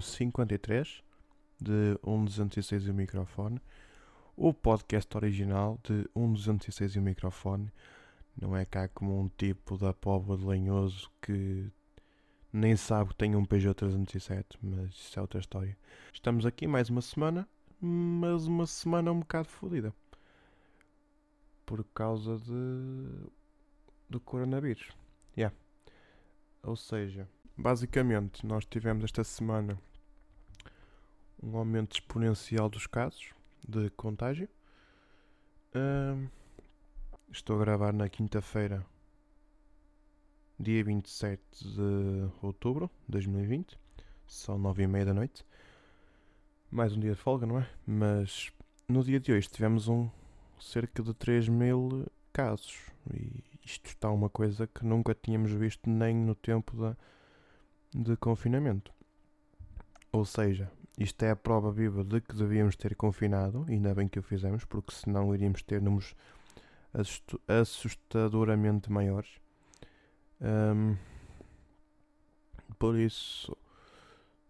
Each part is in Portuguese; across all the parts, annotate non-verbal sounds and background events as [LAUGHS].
episódio número 53 de 1206 e o microfone, o podcast original de 1206 e o microfone. Não é cá como um tipo da Póvoa de Lenhoso que nem sabe que tem um Peugeot 307, mas isso é outra história. Estamos aqui mais uma semana, mas uma semana um bocado fodida. Por causa de do coronavírus. Yeah. Ou seja, basicamente nós tivemos esta semana um aumento exponencial dos casos de contágio. Estou a gravar na quinta-feira, dia 27 de outubro de 2020. São nove e meia da noite. Mais um dia de folga, não é? Mas no dia de hoje tivemos um cerca de 3 mil casos. E isto está uma coisa que nunca tínhamos visto nem no tempo da, de confinamento. Ou seja, isto é a prova viva de que devíamos ter confinado, e ainda bem que o fizemos, porque senão iríamos ter números assustadoramente maiores. Um, por isso,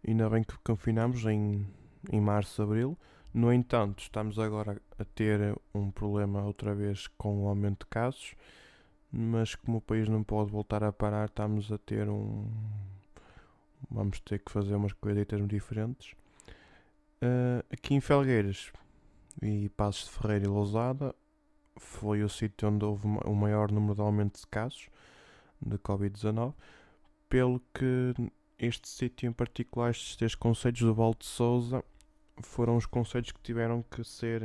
ainda bem que confinamos em, em março, abril. No entanto, estamos agora a ter um problema outra vez com o aumento de casos, mas como o país não pode voltar a parar, estamos a ter um. Vamos ter que fazer umas coisitas diferentes. Aqui em Felgueiras e Passos de Ferreira e Lousada foi o sítio onde houve o maior número de aumento de casos de Covid-19, pelo que este sítio em particular, estes três conselhos do Val de Souza, foram os conselhos que tiveram que ser.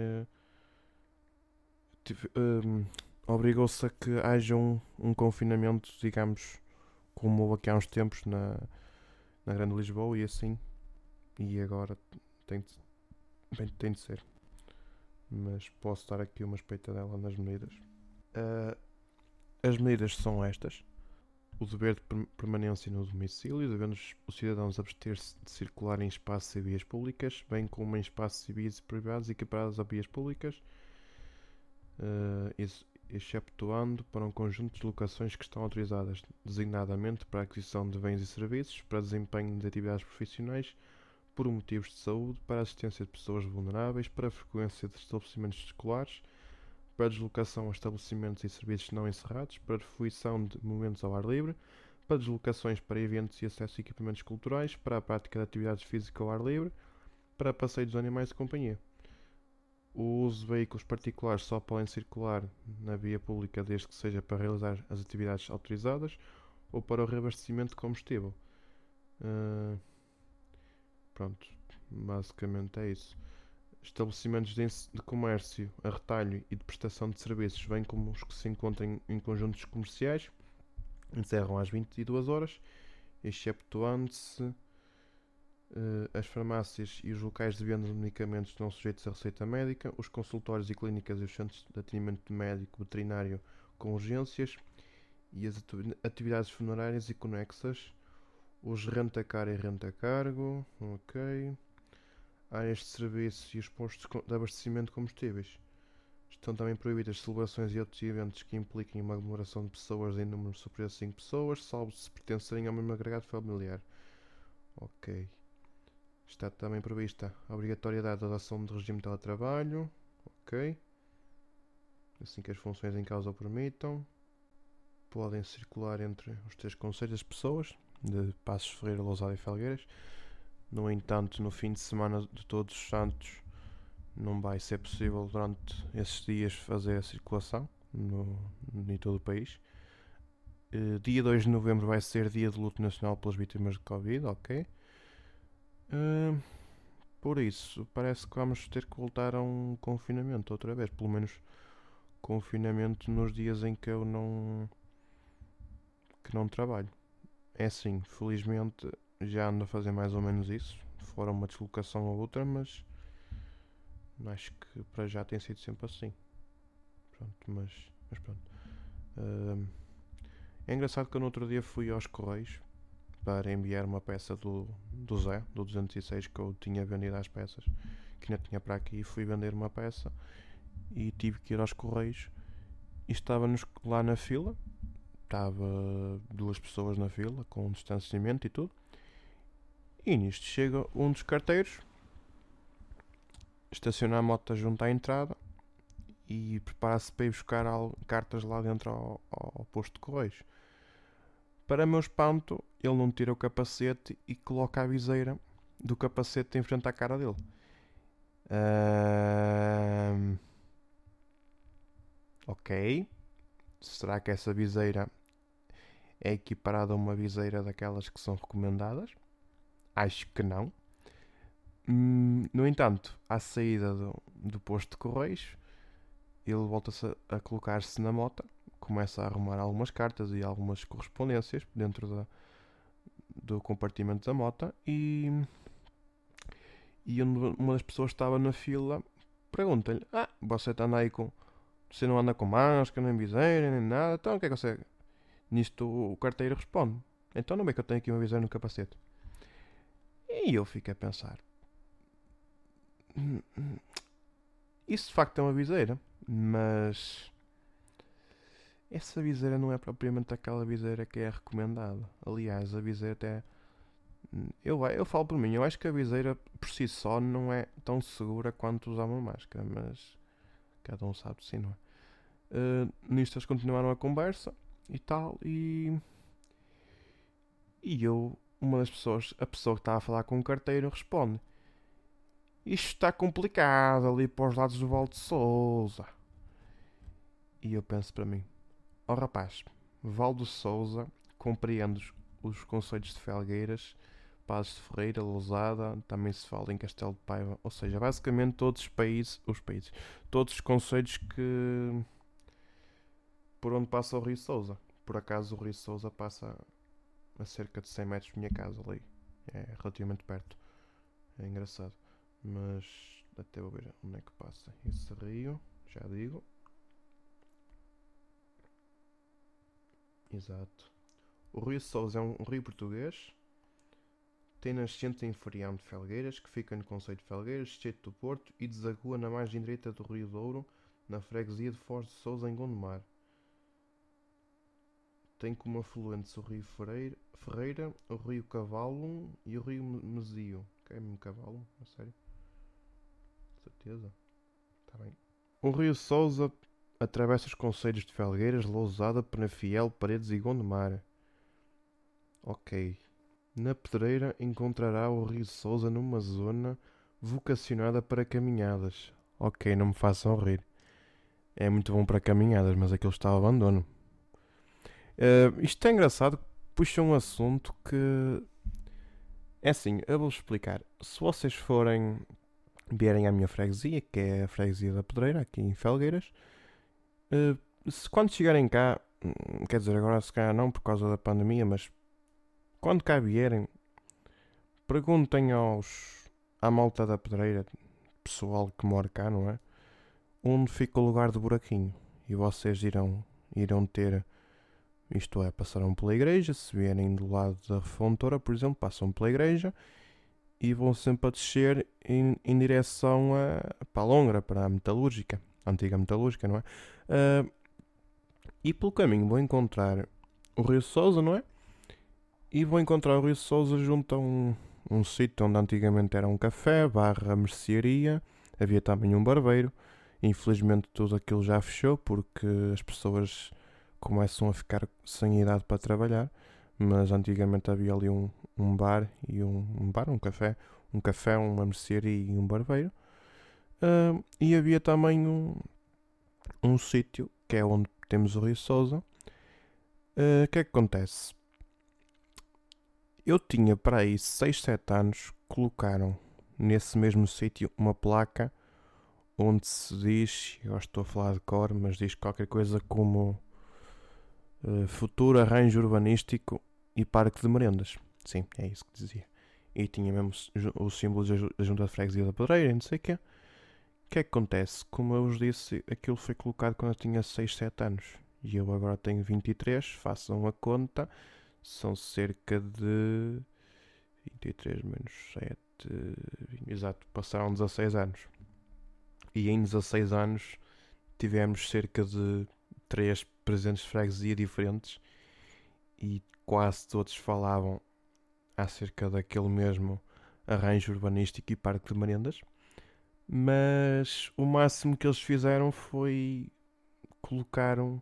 Um, Obrigou-se a que haja um, um confinamento, digamos, como houve aqui há uns tempos na, na Grande Lisboa e assim. E agora tem bem, tem de ser. Mas posso dar aqui uma espeitadela nas medidas. Uh, as medidas são estas o dever de permanência no domicílio, devendo os cidadãos abster-se de circular em espaços e vias públicas, bem como em espaços e privados equiparados a vias públicas, uh, exceptuando para um conjunto de locações que estão autorizadas designadamente para a aquisição de bens e serviços, para desempenho de atividades profissionais, por motivos de saúde, para assistência de pessoas vulneráveis, para a frequência de estabelecimentos escolares, para deslocação a estabelecimentos e serviços não encerrados, para fruição de momentos ao ar livre, para deslocações para eventos e acesso a equipamentos culturais, para a prática de atividades físicas ao ar livre, para passeios de animais de companhia. O uso de veículos particulares só podem circular na via pública desde que seja para realizar as atividades autorizadas ou para o reabastecimento de combustível. Uh, pronto, basicamente é isso. Estabelecimentos de comércio a retalho e de prestação de serviços, bem como os que se encontram em conjuntos comerciais, encerram às 22 horas, exceptuando-se uh, as farmácias e os locais de venda de medicamentos não sujeitos à receita médica, os consultórios e clínicas e os centros de atendimento médico veterinário com urgências e as atividades funerárias e conexas, os renta-car e renta-cargo, ok áreas de serviço e os postos de abastecimento de combustíveis. Estão também proibidas celebrações e outros eventos que impliquem uma aglomeração de pessoas em número superior a 5 pessoas, salvo se pertencerem ao mesmo agregado familiar. Ok. Está também prevista a obrigatoriedade da adoção de regime de teletrabalho. Ok. Assim que as funções em causa o permitam. Podem circular entre os três conselhos as pessoas, de Passos Ferreira, Lousada e Felgueiras. No entanto, no fim de semana de Todos os Santos não vai ser possível durante esses dias fazer a circulação no, em todo o país. Uh, dia 2 de novembro vai ser dia de luto nacional pelas vítimas de Covid, ok. Uh, por isso, parece que vamos ter que voltar a um confinamento outra vez, pelo menos confinamento nos dias em que eu não que não trabalho. É assim, felizmente já ando a fazer mais ou menos isso, fora uma deslocação ou outra, mas acho que para já tem sido sempre assim. Pronto, mas, mas pronto. Uh, é engraçado que eu no outro dia fui aos Correios para enviar uma peça do, do Zé, do 206, que eu tinha vendido às peças, que ainda tinha para aqui, e fui vender uma peça e tive que ir aos Correios e estávamos lá na fila, estava duas pessoas na fila com um distanciamento e tudo E nisto chega um dos carteiros, estaciona a moto junto à entrada e prepara-se para ir buscar cartas lá dentro ao, ao posto de correios. Para meu espanto, ele não tira o capacete e coloca a viseira do capacete em frente à cara dele. Um... Ok. Será que essa viseira é equiparada a uma viseira daquelas que são recomendadas? Acho que não. Hum, no entanto, à saída do, do posto de Correios, ele volta-se a, a colocar-se na moto, começa a arrumar algumas cartas e algumas correspondências dentro da, do compartimento da moto e, e uma das pessoas que estava na fila pergunta-lhe: Ah, você está aí com. Você não anda com máscara, nem viseira, nem nada, então o que é que você. Nisto o carteiro responde: Então não é que eu tenho aqui uma viseira no capacete. E eu fiquei a pensar: [CLEARS THROAT] Isso de facto é uma viseira, mas essa viseira não é propriamente aquela viseira que é recomendada. Aliás, a viseira até. Eu, eu falo por mim, eu acho que a viseira por si só não é tão segura quanto usar uma máscara, mas cada um sabe sim, não é? Uh, nisto eles continuaram a conversa e tal, e. E eu, uma das pessoas, a pessoa que estava a falar com o carteiro, responde: Isto está complicado ali para os lados do Val de Souza. E eu penso para mim: Ó oh, rapaz, Valdo Souza compreende os conselhos de Felgueiras, Paz de Ferreira, Lousada, também se fala em Castelo de Paiva, ou seja, basicamente todos os países, os países, todos os conselhos que por onde passa o Rio Souza. Por acaso o Rio Souza passa a cerca de 100 metros da minha casa ali. É relativamente perto. É engraçado. Mas até vou ver onde é que passa esse rio, já digo. Exato. O Rio Sousa é um rio português. Tem nascente em Farião de Felgueiras, que fica no Conselho de Felgueiras, Estreito do Porto, e desagua na margem direita do Rio Douro, na freguesia de Foz de Sousa, em Gondomar. Tem como afluentes o Rio Ferreira, Ferreira, o Rio Cavalo e o Rio Mesio. Que é mesmo Cavalo? A sério? Certeza? Está bem. O Rio Sousa atravessa os concelhos de Felgueiras, Lousada, Penafiel, Paredes e Gondomar. Ok. Na Pedreira encontrará o Rio Sousa numa zona vocacionada para caminhadas. Ok, não me façam rir. É muito bom para caminhadas, mas aquilo está ao abandono. Uh, isto é engraçado, puxa um assunto que. É assim, eu vou explicar. Se vocês forem vierem à minha freguesia, que é a freguesia da Pedreira, aqui em Felgueiras, uh, se quando chegarem cá, hum, quer dizer, agora se calhar não por causa da pandemia, mas quando cá vierem, perguntem aos à malta da pedreira, pessoal que mora cá, não é? Onde fica o lugar do buraquinho. E vocês irão, irão ter, isto é, passarão pela igreja, se vierem do lado da fontora, por exemplo, passam pela igreja e vão sempre a descer em, em direção a, para a Longra, para a metalúrgica, a antiga metalúrgica, não é? Uh, e pelo caminho vou encontrar o Rio Souza, não é? E vou encontrar o Rio Souza junto a um, um sítio onde antigamente era um café, barra mercearia, havia também um barbeiro. Infelizmente tudo aquilo já fechou porque as pessoas começam a ficar sem idade para trabalhar. Mas antigamente havia ali um, um bar e um, um bar, um café, um café, uma mercearia e um barbeiro. Uh, e havia também um, um sítio que é onde temos o Rio Souza. Eh, o uh, que é que acontece? Eu tinha para aí 6, 7 anos, colocaram nesse mesmo sítio uma placa onde se diz, eu estou a falar de cor, mas diz qualquer coisa como uh, futuro arranjo urbanístico e parque de merendas. Sim, é isso que dizia. E tinha mesmo o símbolo da Junta de Freguesia da Pedreira, não sei o quê que é que acontece? Como eu vos disse, aquilo foi colocado quando eu tinha 6, 7 anos. E eu agora tenho 23, façam a conta, são cerca de 23 menos 7, 20, exato, passaram 16 anos. E em 16 anos tivemos cerca de 3 presentes de freguesia diferentes e quase todos falavam acerca daquele mesmo arranjo urbanístico e parque de merendas, mas o máximo que eles fizeram foi colocaram,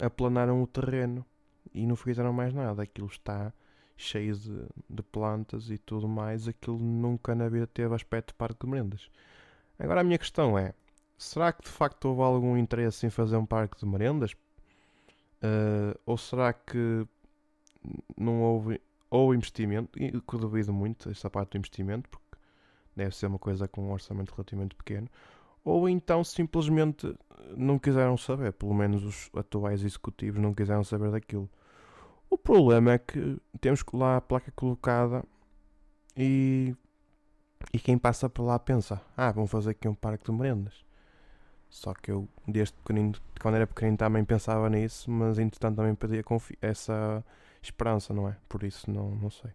aplanaram o terreno e não fizeram mais nada. Aquilo está cheio de, de plantas e tudo mais. Aquilo nunca na vida teve aspecto de parque de merendas. Agora a minha questão é: será que de facto houve algum interesse em fazer um parque de merendas? Uh, ou será que não houve ou investimento, e que eu duvido muito essa parte do investimento, porque deve ser uma coisa com um orçamento relativamente pequeno, ou então simplesmente não quiseram saber, pelo menos os atuais executivos não quiseram saber daquilo. O problema é que temos lá a placa colocada e, e quem passa por lá pensa: ah, vamos fazer aqui um parque de merendas. Só que eu, desde pequenino, quando era pequenino, também pensava nisso, mas entretanto também perdia essa esperança, não é? Por isso, não, não sei.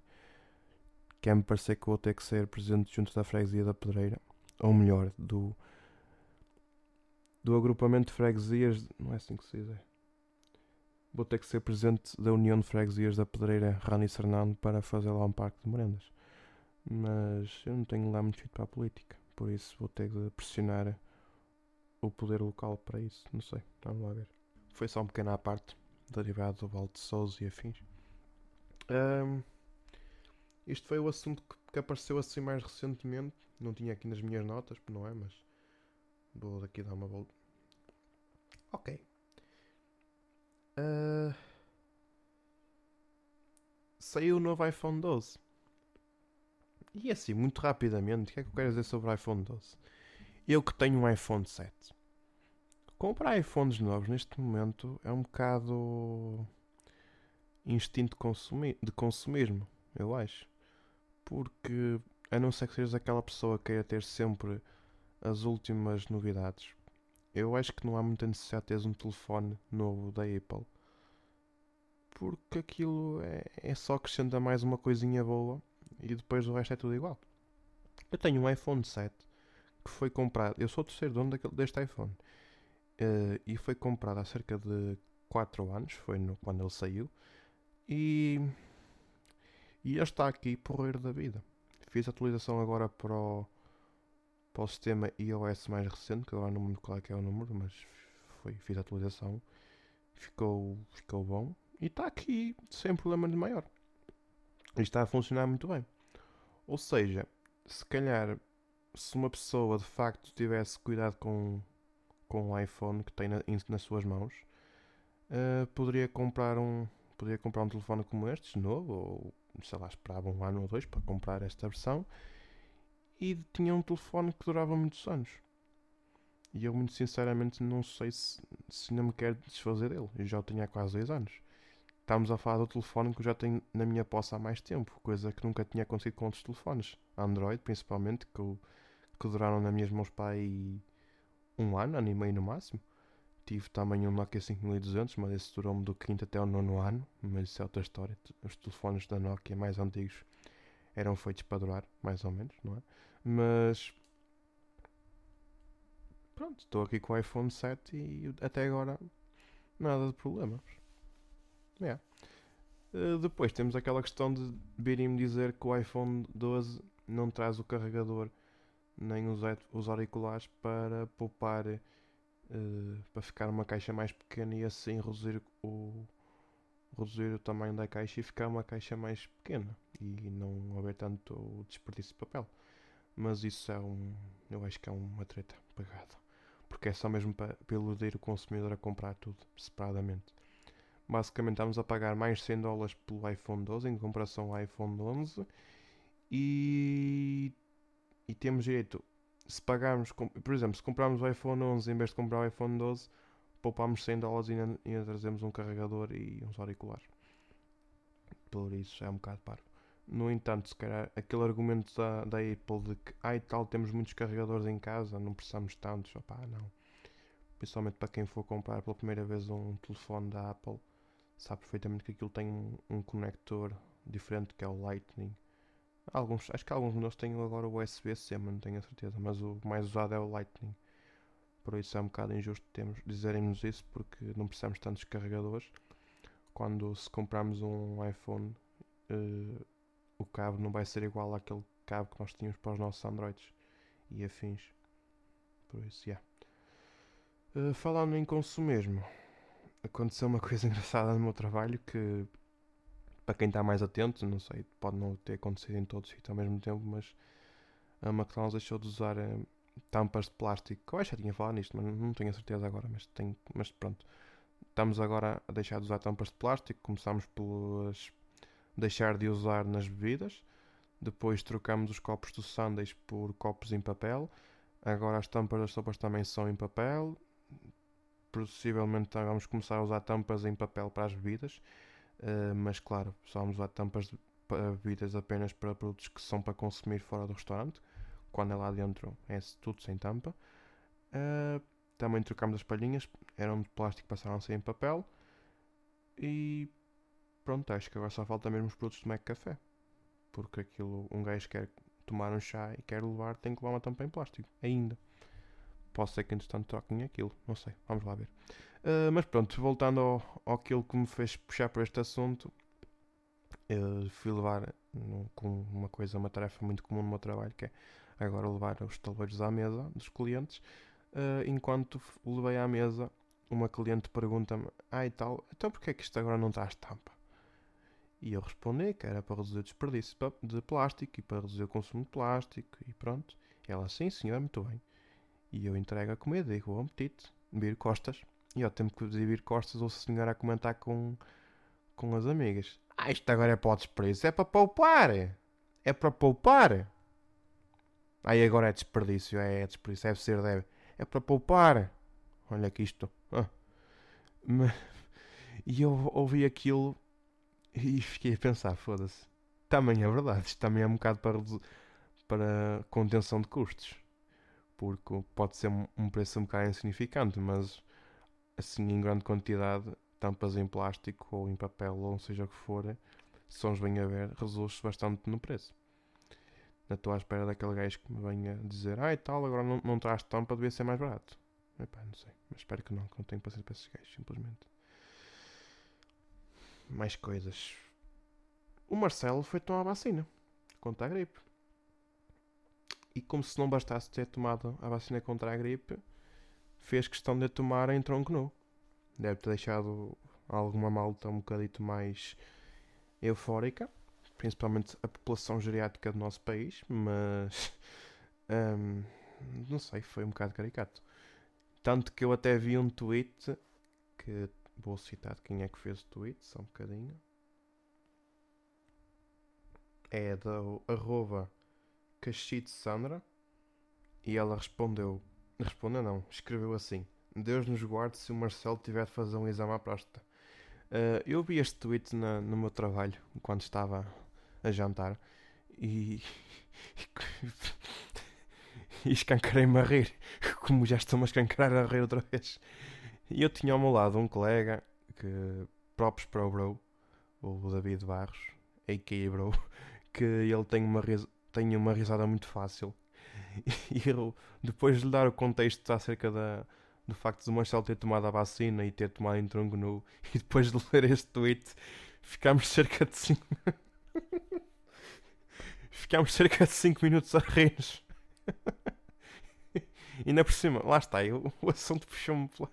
Quer-me parecer que vou ter que ser presidente junto da freguesia da Pedreira, ou melhor, do, do agrupamento de freguesias, não é assim que se diz, é. Vou ter que ser presidente da União de Freguesias da Pedreira Rani Fernando para fazer lá um parque de merendas. Mas eu não tenho lá muito fit para a política, por isso vou ter de pressionar o poder local para isso. Não sei, vamos lá ver. Foi só um pequeno à parte, derivado do Val Souza e afins. Um, isto foi o assunto que, que, apareceu assim mais recentemente. Não tinha aqui nas minhas notas, não é? Mas vou daqui dar uma volta. Ok. Uh, saiu o novo iPhone 12. E assim, muito rapidamente, o que é que eu quero dizer sobre o iPhone 12? Eu que tenho um iPhone 7. Comprar iPhones novos neste momento é um bocado instinto consumi de consumismo, eu acho. Porque a não ser que sejas aquela pessoa que queira ter sempre as últimas novidades, eu acho que não há muita necessidade de teres um telefone novo da Apple. Porque aquilo é, é só acrescenta mais uma coisinha boa e depois o resto é tudo igual. Eu tenho um iPhone 7 que foi comprado. Eu sou o terceiro dono deste iPhone. Uh, e foi comprado há cerca de 4 anos. Foi no, quando ele saiu. E, e ele está aqui porreiro da vida. Fiz a atualização agora para o, para o sistema iOS mais recente, que agora não me lembro qual é que é o número, mas foi, fiz a atualização. Ficou, ficou bom. E está aqui sem problema de maior. E está a funcionar muito bem. Ou seja, se calhar se uma pessoa de facto tivesse cuidado com, com o iPhone que tem na, nas suas mãos, uh, poderia comprar um poderia comprar um telefone como este, novo, ou sei lá, esperava um ano ou dois para comprar esta versão e tinha um telefone que durava muitos anos. E eu muito sinceramente não sei se, se não me quero desfazer dele. Eu já o tinha há quase dois anos. Estamos a falar do telefone que eu já tenho na minha posse há mais tempo, coisa que nunca tinha acontecido com outros telefones. Android, principalmente, que eu que duraram nas minhas mãos para aí um ano, ano e meio no máximo. Tive também um Nokia 5200, mas esse durou-me do quinto até o nono ano, mas isso é outra história. Os telefones da Nokia mais antigos eram feitos para durar, mais ou menos, não é? Mas pronto, estou aqui com o iPhone 7 e até agora nada de problemas. Uh, depois temos aquela questão de virem-me dizer que o iPhone 12 não traz o carregador nem os, os auriculares para poupar, uh, para ficar uma caixa mais pequena e assim reduzir o, reduzir o tamanho da caixa e ficar uma caixa mais pequena e não haver tanto desperdício de papel. Mas isso é um, eu acho que é uma treta pagada, porque é só mesmo para iludir o consumidor a comprar tudo separadamente. Basicamente estamos a pagar mais 100 dólares pelo iPhone 12 em comparação ao iPhone 11 e e temos direito, se pagarmos, por exemplo, se comprarmos o iPhone 11 em vez de comprar o iPhone 12, poupamos 100 dólares e ainda, trazemos um carregador e uns auriculares. Por isso é um bocado paro. No entanto, se calhar aquele argumento da, da Apple de que ai tal, temos muitos carregadores em casa, não precisamos tantos, opá, não. Principalmente para quem for comprar pela primeira vez um telefone da Apple, sabe perfeitamente que aquilo tem um, um conector diferente que é o Lightning Alguns, acho que alguns deles têm agora o USB-C, mas não tenho a certeza. Mas o mais usado é o Lightning. Por isso é um bocado injusto dizerem-nos isso, porque não precisamos tantos carregadores. Quando se comprarmos um iPhone, uh, o cabo não vai ser igual àquele cabo que nós tínhamos para os nossos Androids e afins. Por isso, yeah. Uh, falando em consumismo, aconteceu uma [LAUGHS] coisa engraçada no meu trabalho que, para quem está mais atento, não sei, pode não ter acontecido em todos os sítios ao mesmo tempo, mas a McDonald's deixou de usar uh, tampas de plástico. Eu já tinha falado nisto, mas não tenho a certeza agora, mas, tenho, mas pronto. Estamos agora a deixar de usar tampas de plástico, começamos pelas deixar de usar nas bebidas. Depois trocamos os copos do sundaes por copos em papel. Agora as tampas das sopas também são em papel. Possivelmente vamos começar a usar tampas em papel para as bebidas. Uh, mas claro, só vamos usar tampas de bebidas apenas para produtos que são para consumir fora do restaurante. Quando é lá dentro é tudo sem tampa. Uh, também trocamos as palhinhas. Eram de plástico, passaram a ser em papel. E pronto, acho que agora só falta mesmo os produtos de Mac Café. Porque aquilo, um gajo quer tomar um chá e quer levar, tem que levar uma tampa em plástico. Ainda. Posso ser que entretanto troquem aquilo, não sei, vamos lá ver. Uh, mas pronto, voltando ao, aquilo que me fez puxar por este assunto, eu fui levar com uma coisa, uma tarefa muito comum no meu trabalho, que é agora levar os tabuleiros à mesa dos clientes. Uh, enquanto levei à mesa, uma cliente pergunta-me: Ah, e tal, então porquê é que isto agora não está a estampa? E eu respondi que era para reduzir o desperdício de plástico e para reduzir o consumo de plástico e pronto. E ela, sim senhor, muito bem. E eu entrego a comida, digo, bom apetite, vir costas. E ao tempo que vir costas, ouço a senhora a comentar com, com as amigas. Ah, isto agora é para o desperdício, é para poupar. É para poupar. Aí agora é desperdício, é, desperdício, deve ser, deve. É para poupar. Olha aqui isto. Ah. E eu ouvi aquilo e fiquei a pensar, foda-se. Também é verdade, isto também é um bocado para, para contenção de custos. Porque pode ser um preço um bocado insignificante, mas assim em grande quantidade, tampas em plástico ou em papel ou seja o que for, se são bem a ver, reduz bastante no preço. Estou à espera daquele gajo que me venha dizer, ah e tal, agora não, não traz tampa, devia ser mais barato. Epá, não sei, mas espero que não, que não tenho paciência para esses gajos, simplesmente mais coisas. O Marcelo foi tomar a vacina contra a gripe. E como se não bastasse ter tomado a vacina contra a gripe, fez questão de a tomar em tronco nu. Deve ter deixado alguma malta um bocadito mais eufórica, principalmente a população geriátrica do nosso país, mas [LAUGHS] um, não sei, foi um bocado caricato. Tanto que eu até vi um tweet que Vou citar quem é que fez o tweet, só um bocadinho. É da arroba Sandra. E ela respondeu. Respondeu não, escreveu assim. Deus nos guarde se o Marcelo tiver de fazer um exame à próstata. Uh, eu vi este tweet na, no meu trabalho, enquanto estava a jantar, e, [LAUGHS] e escancarei-me a rir, como já estou-me a escancarar a rir outra vez. E eu tinha ao meu lado um colega que, próprios para o Bro, o David Barros, a.k.a. Bro, que ele tem uma, tem uma risada muito fácil. [LAUGHS] E eu, depois de lhe dar o contexto acerca da, do facto de o Marcelo ter tomado a vacina e ter tomado em tronco nu, [LAUGHS] e depois de ler este tweet, ficámos [LAUGHS] cerca de 5 ficámos cerca de 5 minutos a rir. e ainda por cima, lá está, eu, o assunto puxou-me pela,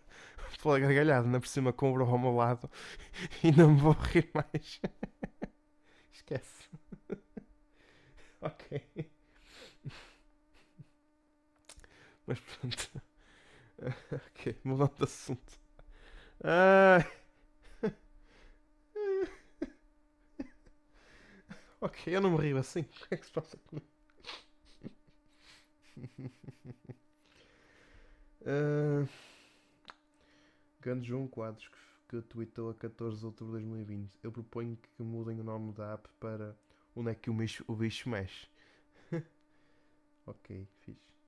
pela gargalhada, ainda por cima com o bro ao meu lado e não me vou rir mais. Esquece. ok. Mas pronto. [LAUGHS] ok, mudando de assunto. Ah. [LAUGHS] ok, eu não me rio assim. O que é que se passa comigo? [LAUGHS] uh... Grande João Quadros, que, que tweetou a 14 de outubro de 2020. Eu proponho que mudem o nome da app para onde é que o, bicho, o bicho mexe. ok, fixe.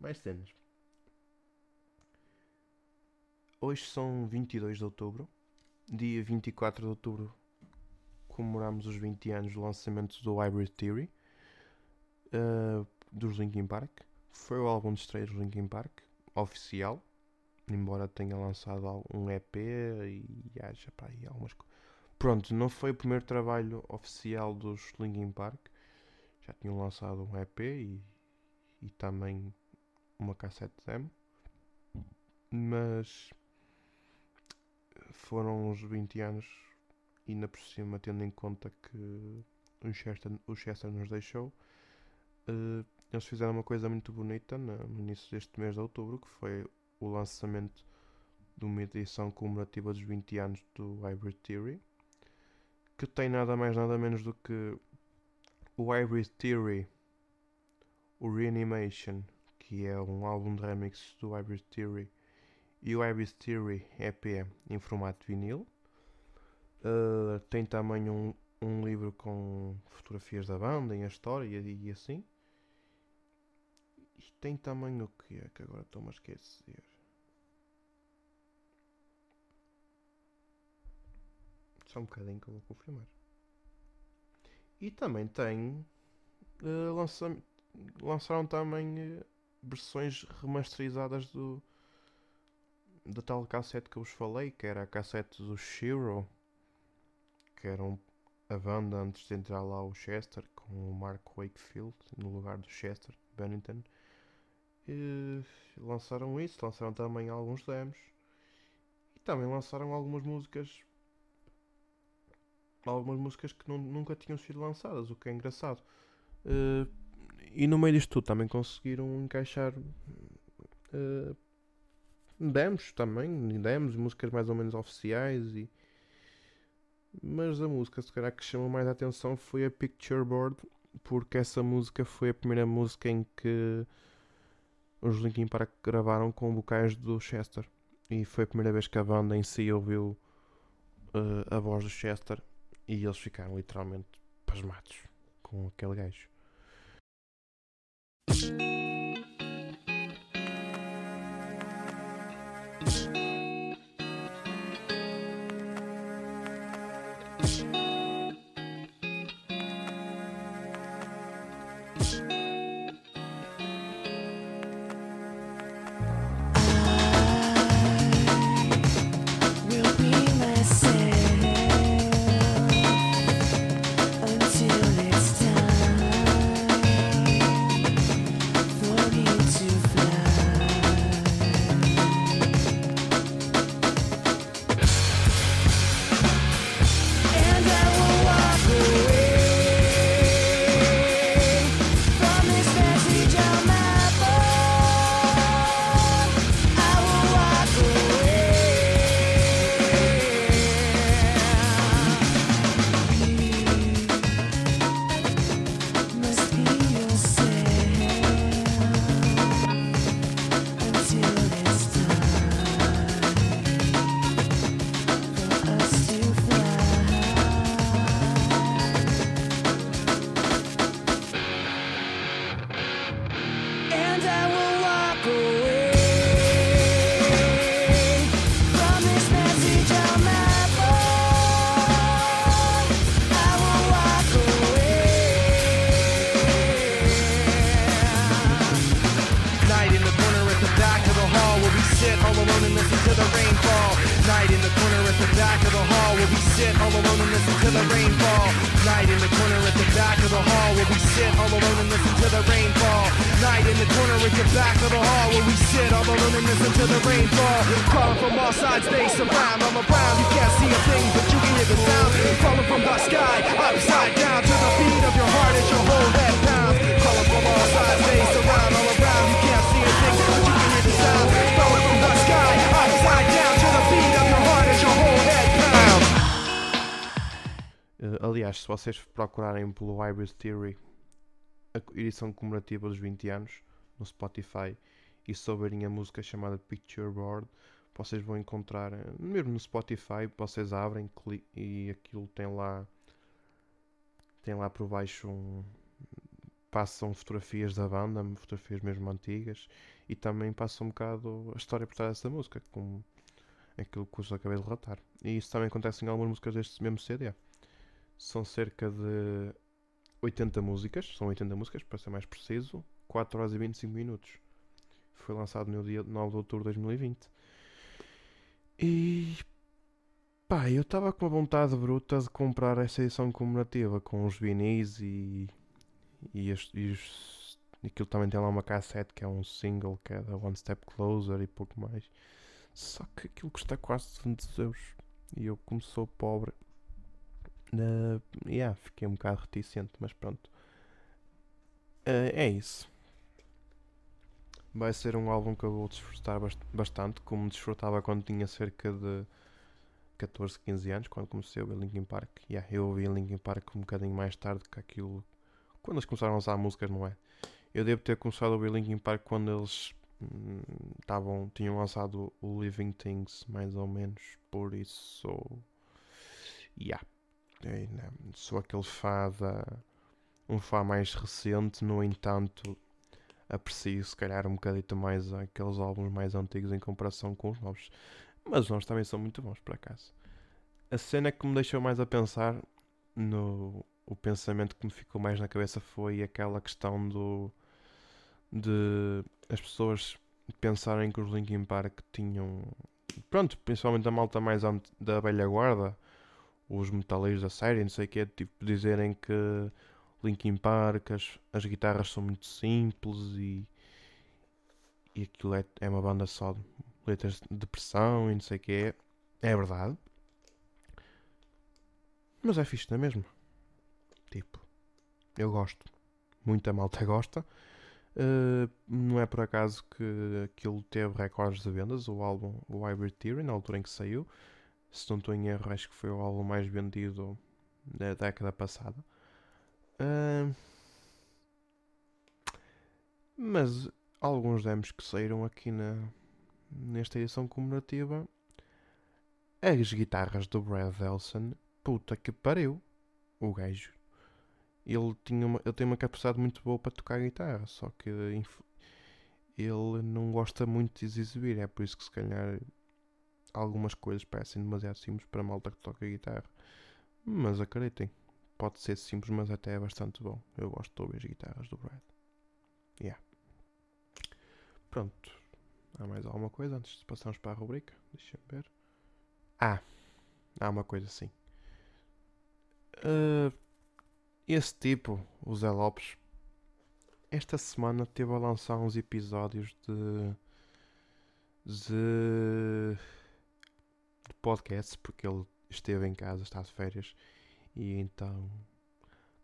Mais cenas. Hoje são 22 de outubro. Dia 24 de outubro comemoramos os 20 anos do lançamento do Hybrid Theory uh, dos Linkin Park. Foi o álbum de estreia Linkin Park oficial, embora tenha lançado um EP e haja para aí algumas pronto, não foi o primeiro trabalho oficial dos Linkin Park. Já tinham lançado um EP e, e também uma cassete demo. Mas foram uns 20 anos, ainda por cima, tendo em conta que o Chester, o Chester nos deixou. Uh, eles fizeram uma coisa muito bonita no início deste mês de outubro, que foi o lançamento de uma edição comemorativa dos 20 anos do Hybrid Theory, que tem nada mais nada menos do que o Hybrid Theory, o Reanimation, que é um álbum de remix do Hybrid Theory, e o Hybrid Theory EP em formato vinil. Uh, tem também um, um livro com fotografias da banda, em a história e, e assim. E tem também o que é que agora estou-me a esquecer. Só um bocadinho que eu vou confirmar. E também tem. Uh, lança, lançaram também uh, versões remasterizadas do. Da tal cassete que eu vos falei, que era a cassete do Shiro, que era um, a banda antes de entrar lá o Chester, com o Mark Wakefield no lugar do Chester Bennington. E lançaram isso, lançaram também alguns demos e também lançaram algumas músicas algumas músicas que não, nunca tinham sido lançadas, o que é engraçado. Uh, e no meio disto tudo também conseguiram encaixar uh, demos também, demos, músicas mais ou menos oficiais e mas a música se calhar que chamou mais a atenção foi a Picture Board porque essa música foi a primeira música em que os Linkin Park gravaram com vocais do Chester e foi a primeira vez que a banda em si ouviu uh, a voz do Chester e eles ficaram literalmente pasmados com aquele gajo. Vocês procurarem pelo Hybrid Theory, a edição comemorativa dos 20 anos, no Spotify, e souberem a música chamada Picture Board, vocês vão encontrar, mesmo no Spotify, vocês abrem e aquilo tem lá tem lá por baixo um, passam fotografias da banda, fotografias mesmo antigas e também passam um bocado a história por trás dessa música, como aquilo que eu acabei de relatar. E isso também acontece em algumas músicas deste mesmo CD. São cerca de 80 músicas, são 80 músicas para ser mais preciso, 4 horas e 25 minutos. Foi lançado no dia 9 de outubro de 2020. E Pá, eu estava com a vontade bruta de comprar essa edição comemorativa com os vinis e. e, as, e os, aquilo também tem lá uma cassete que é um single que é da One Step Closer e pouco mais. Só que aquilo custa quase 200 euros e eu, como sou pobre, uh, yeah, fiquei um bocado reticente, mas pronto. Uh, é isso. Vai ser um álbum que eu vou desfrutar bastante, como desfrutava quando tinha cerca de 14, 15 anos, quando comecei a ouvir Linkin Park. Yeah, eu ouvi Linkin Park um bocadinho mais tarde que aquilo. Quando eles começaram a lançar músicas, não é? Eu devo ter começado a ouvir Linkin Park quando eles estavam, hum, tinham lançado o Living Things, mais ou menos. Por isso. Yeah. Né, sou aquele fã da. Um fã mais recente, no entanto, aprecio se calhar um bocadito mais aqueles álbuns mais antigos em comparação com os novos. Mas os novos também são muito bons, por acaso. A cena que me deixou mais a pensar, no, o pensamento que me ficou mais na cabeça foi aquela questão do. de as pessoas pensarem que os Linkin Park tinham. Pronto, principalmente a malta mais da velha guarda, os metaleiros da série, não sei o que, tipo, dizerem que Linkin Park, as, as guitarras são muito simples e, e aquilo é, é uma banda só de letras de depressão e não sei o que é. É verdade. Mas é fixe, não é mesmo? Tipo, eu gosto. Muita malta [LAUGHS] gosta. Uh, não é por acaso que aquilo teve recordes de vendas, o álbum o Hybrid Theory, na altura em que saiu. Se não estou em erro, acho que foi o álbum mais vendido da década passada. Uh, mas alguns demos que saíram aqui na, nesta edição comemorativa, as guitarras do Brad Elson, puta que pariu, o gajo. Ele, tinha uma, ele tem uma capacidade muito boa para tocar guitarra, só que ele não gosta muito de exibir, é por isso que se calhar algumas coisas parecem demasiado simples para malta que toca guitarra. Mas acreditem, pode ser simples, mas até é bastante bom. Eu gosto de ouvir as guitarras do Brad. Yeah. Pronto. Há mais alguma coisa antes de passarmos para a rubrica? Deixa-me ver. Ah, há uma coisa sim. Uh, esse tipo, o Zé Lopes, esta semana teve a lançar uns episódios de. de. De podcasts, porque ele esteve em casa, está de férias, e então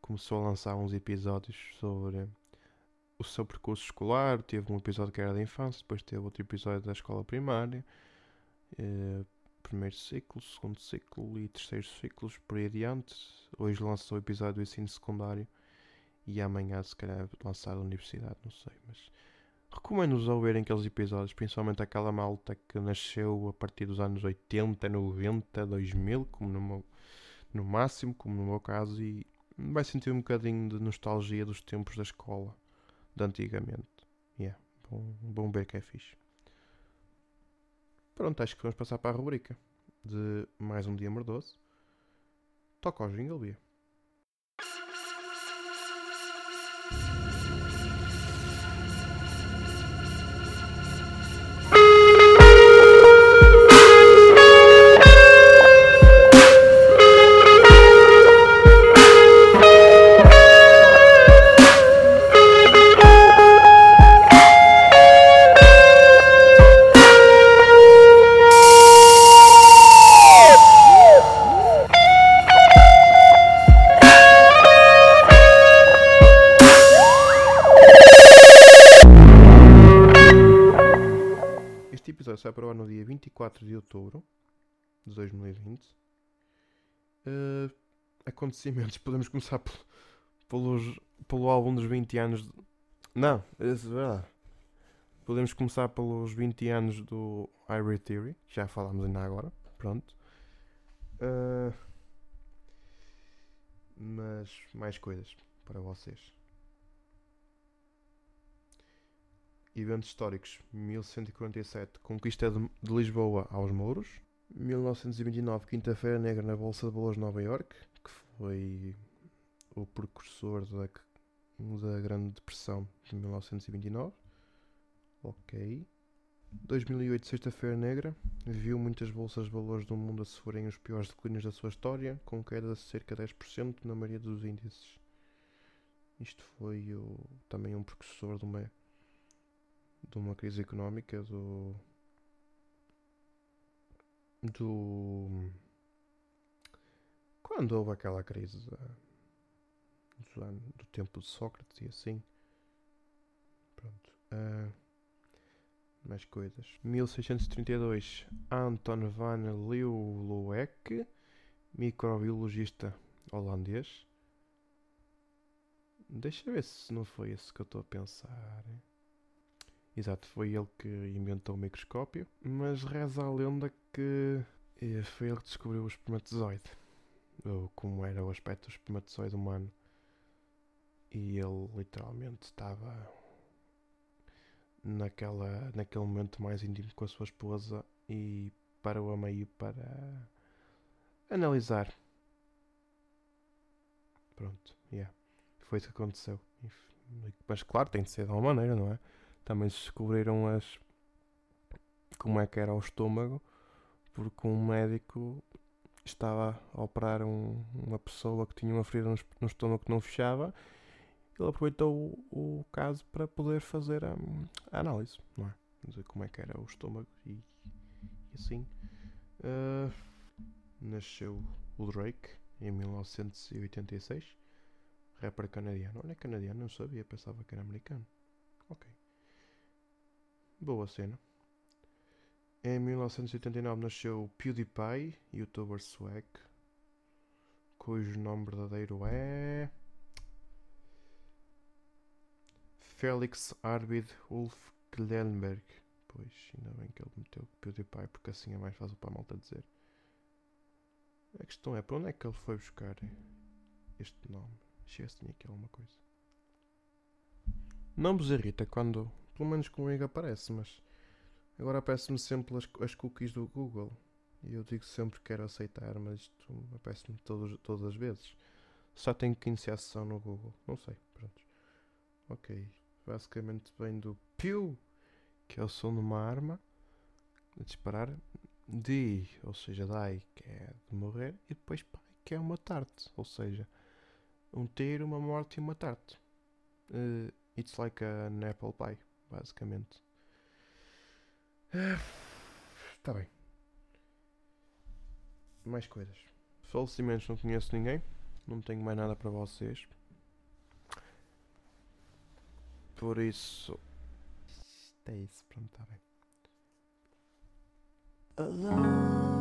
começou a lançar uns episódios sobre o seu percurso escolar. Teve um episódio que era da infância, depois teve outro episódio da escola primária. Eh, primeiro ciclo, segundo ciclo e terceiro ciclos por aí adiante. Hoje lançou o episódio do ensino secundário e amanhã se calhar lançar a universidade, não sei, mas recomendo-vos a ouvirem aqueles episódios, principalmente aquela malta que nasceu a partir dos anos 80, 90, 2000, como no, meu, no máximo, como no meu caso, e vai sentir um bocadinho de nostalgia dos tempos da escola de antigamente. Yeah, bom, bom ver que é fixe. Pronto, acho que vamos passar para a rubrica de mais um dia mordoso. Toca ao jingle, Bia. Dia 24 de outubro de 2020. Uh, eh, acontecimentos, [LAUGHS] podemos começar pelos, pelo álbum dos 20 anos. De... Não, é verdade. Podemos começar pelos 20 anos do Irie Theory, já falámos ainda agora. Pronto. Uh, mas mais coisas para vocês. Eventos históricos: 1147 Conquista de, Lisboa aos Mouros. 1929 Quinta-feira Negra na Bolsa de de Nova York, que foi o precursor da, da Grande Depressão de 1929. Ok. 2008, Sexta-feira Negra, viu muitas bolsas de valores do mundo a sofrerem os piores declínios da sua história, com queda de cerca de 10% na maioria dos índices. Isto foi o, também um precursor de uma, de uma crise económica do. do. quando houve aquela crise do, do tempo de Sócrates e assim. Pronto. Uh, mais coisas. 1632, Anton van Leeuwenhoek, microbiologista holandês. Deixa ver se não foi esse que eu estou a pensar. Exato, foi ele que inventou o microscópio. Mas reza a lenda que eh, foi ele que descobriu o espermatozoide. Ou como era o aspecto do espermatozoide humano. E ele literalmente estava naquela, naquele momento mais íntimo com a sua esposa e parou a meio para analisar. Pronto, yeah. foi isso que aconteceu. Mas claro, tem de ser de uma maneira, não é? Também se descobriram as como é que era o estômago, porque um médico estava a operar um, uma pessoa que tinha uma ferida no, estômago que não fechava ele aproveitou o, o caso para poder fazer a, a, análise, não é? Dizer como é que era o estômago e, e assim. Uh, nasceu o Drake em 1986, rapper canadiano. Olha, é canadiano, não sabia, pensava que era americano. Boa cena. Em 1989 nasceu PewDiePie, youtuber swag, cujo nome verdadeiro é. Felix Arvid Ulf Glenberg. Pois, ainda bem que ele meteu PewDiePie, porque assim é mais fácil para a malta dizer. A questão é, para onde é que ele foi buscar este nome? Deixa se tinha aqui alguma coisa. Não vos irrita quando, pelo menos comigo aparece, mas agora aparece-me sempre as, as cookies do Google. E eu digo sempre que quero aceitar, mas isto aparece-me todas as vezes. Só tenho que iniciar a sessão no Google. Não sei, pronto. Ok basicamente vem do Pew, que é o som de uma arma a disparar, D, ou seja, Die, que é de morrer, e depois Pai, que é uma tarte, ou seja, um tiro, uma morte e uma tarte. Uh, it's like an apple pie, basicamente. Está uh, bem. Mais coisas. Falecimentos não conheço ninguém. Não tenho mais nada para vocês. Por isso. É isso, pronto, está bem. Alone.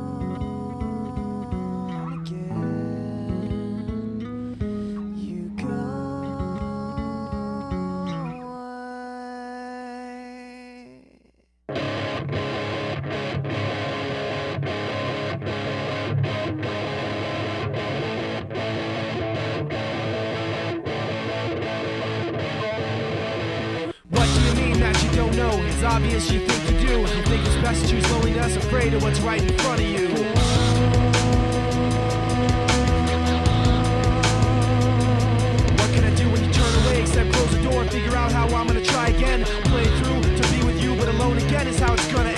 Obvious you think you do. You think it's best to choose loneliness, afraid of what's right in front of you. What can I do when you turn away except close the door figure out how I'm gonna try again? Play through to be with you, but alone again is how it's gonna